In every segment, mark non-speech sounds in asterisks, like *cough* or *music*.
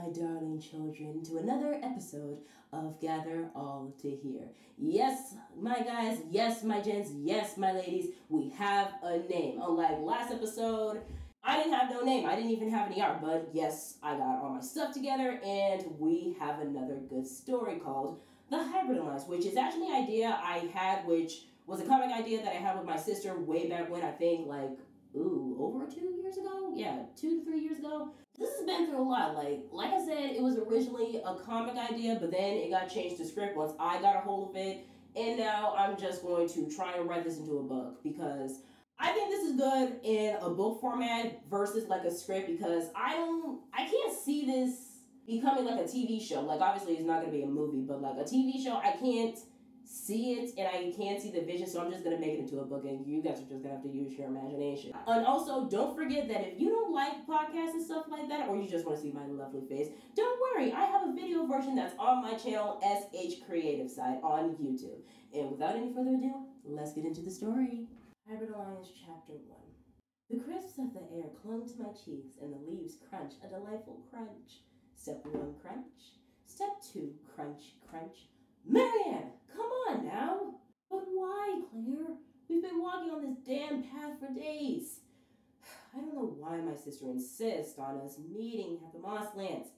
darling children, to another episode of Gather All to Hear. Yes, my guys, yes, my gents, yes, my ladies, we have a name. Unlike last episode, I didn't have no name. I didn't even have any art, but yes, I got all my stuff together, and we have another good story called The Hybrid Alliance, which is actually an idea I had, which was a comic idea that I had with my sister way back when, I think, like, ooh, over two years ago? Yeah, two ago this has been through a lot. Like, like I said, it was originally a comic idea, but then it got changed to script once I got a hold of it. And now I'm just going to try and write this into a book because I think this is good in a book format versus like a script because I don't, I can't see this becoming like a TV show. Like, obviously, it's not going to be a movie, but like a TV show, I can't see it and I can't see the vision, so I'm just gonna make it into a book and you guys are just gonna have to use your imagination. And also, don't forget that if you don't like podcasts and stuff like that, or you just wanna see my lovely face, don't worry, I have a video version that's on my channel, SH Creative Side, on YouTube. And without any further ado, let's get into the story. Hybrid Alliance Chapter 1. The crisps of the air clung to my cheeks, and the leaves crunched a delightful crunch. Step 1 crunch. Step 2 crunch, crunch. Marianne, come on now. But why, Claire? We've been walking on this damn path for days. *sighs* I don't know why my sister insists on us meeting at the Mosslands.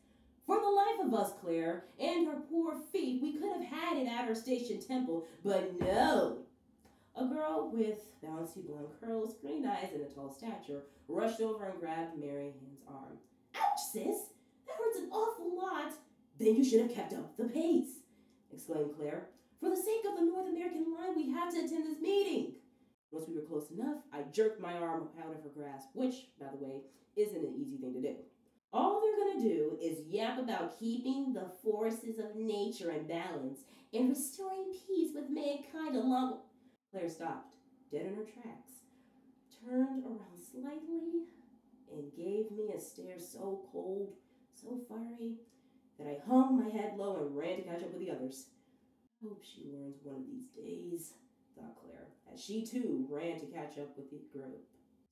For the life of us, Claire, and her poor feet, we could have had it at our station temple, but no. A girl with bouncy blonde curls, green eyes, and a tall stature rushed over and grabbed Marianne's arm. Ouch, sis! That hurts an awful lot. Then you should have kept up the pace exclaimed Claire. For the sake of the North American line, we have to attend this meeting. Once we were close enough, I jerked my arm out of her grasp, which, by the way, isn't an easy thing to do. All they're going to do is yap about keeping the forces of nature in balance and restoring peace with mankind along. Claire stopped, dead in her tracks, turned around slightly, and gave me a stare so cold, so fiery, that I hung my head low and ran to catch up with the others. Hope she learns one of these days, thought Claire, as she too ran to catch up with the group.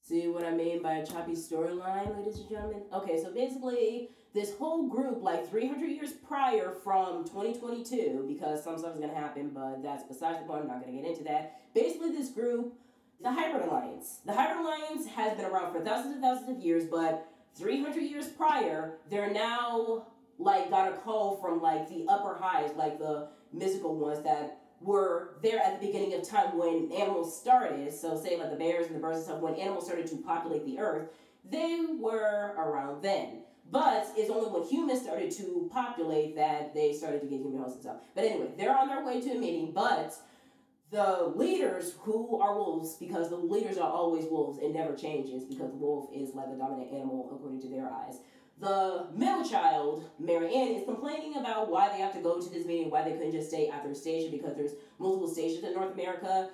See what I mean by a choppy storyline, ladies and gentlemen? Okay, so basically, this whole group, like 300 years prior from 2022, because some stuff is going to happen, but that's besides the point, I'm not going to get into that. Basically, this group, the Hybrid Alliance. The Hybrid Alliance has been around for thousands and thousands of years, but 300 years prior, they're now like got a call from like the upper highs, like the mystical ones that were there at the beginning of time when animals started. So say like the bears and the birds and stuff, when animals started to populate the earth, they were around then. But it's only when humans started to populate that they started to get human hosts and stuff. But anyway, they're on their way to a meeting, but the leaders who are wolves, because the leaders are always wolves, it never changes because the wolf is like a dominant animal according to their eyes. The middle child, Marianne, is complaining about why they have to go to this meeting, why they couldn't just stay at their station because there's multiple stations in North America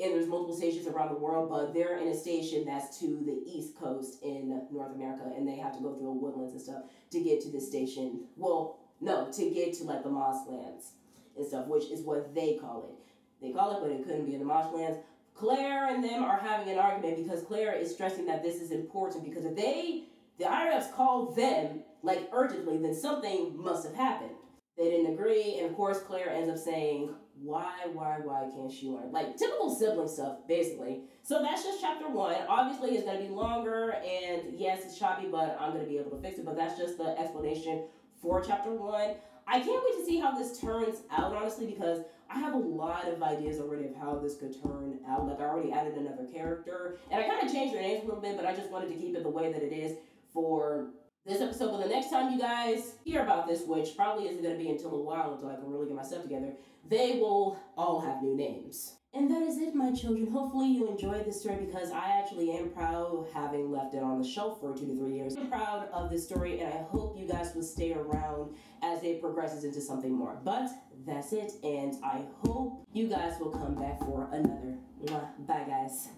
and there's multiple stations around the world, but they're in a station that's to the east coast in North America and they have to go through woodlands and stuff to get to this station. Well, no, to get to like the Mosslands and stuff, which is what they call it. They call it, but it couldn't be in the Mosslands. Claire and them are having an argument because Claire is stressing that this is important because if they the IRS called them like urgently, then something must have happened. They didn't agree, and of course, Claire ends up saying, Why, why, why can't she learn? Like typical sibling stuff, basically. So that's just chapter one. Obviously, it's to be longer, and yes, it's choppy, but I'm to be able to fix it. But that's just the explanation for chapter one. I can't wait to see how this turns out, honestly, because I have a lot of ideas already of how this could turn out. Like, I already added another character, and I kind of changed their names a little bit, but I just wanted to keep it the way that it is for this episode. But the next time you guys hear about this, which probably isn't going to be until a while until I can really get my stuff together, they will all have new names. And that is it, my children. Hopefully, you enjoyed this story because I actually am proud having left it on the shelf for two to three years. I'm proud of this story, and I hope you guys will stay around as it progresses into something more. But that's it, and I hope you guys will come back for another. Bye, guys.